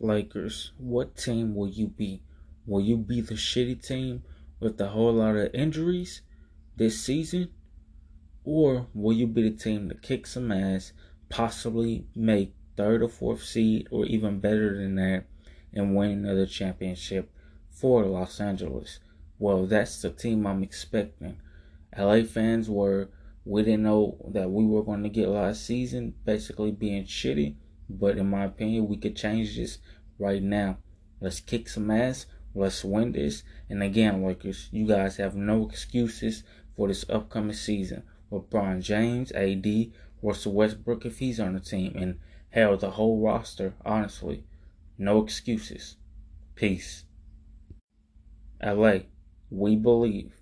Lakers, what team will you be? Will you be the shitty team with a whole lot of injuries this season? Or will you be the team to kick some ass, possibly make third or fourth seed, or even better than that, and win another championship for Los Angeles? Well, that's the team I'm expecting. LA fans were, we didn't know that we were going to get last season, basically being shitty. But in my opinion, we could change this right now. Let's kick some ass. Let's win this. And again, Lakers, you guys have no excuses for this upcoming season. LeBron James, AD, Russell Westbrook if he's on the team, and hell, the whole roster, honestly. No excuses. Peace. LA, we believe.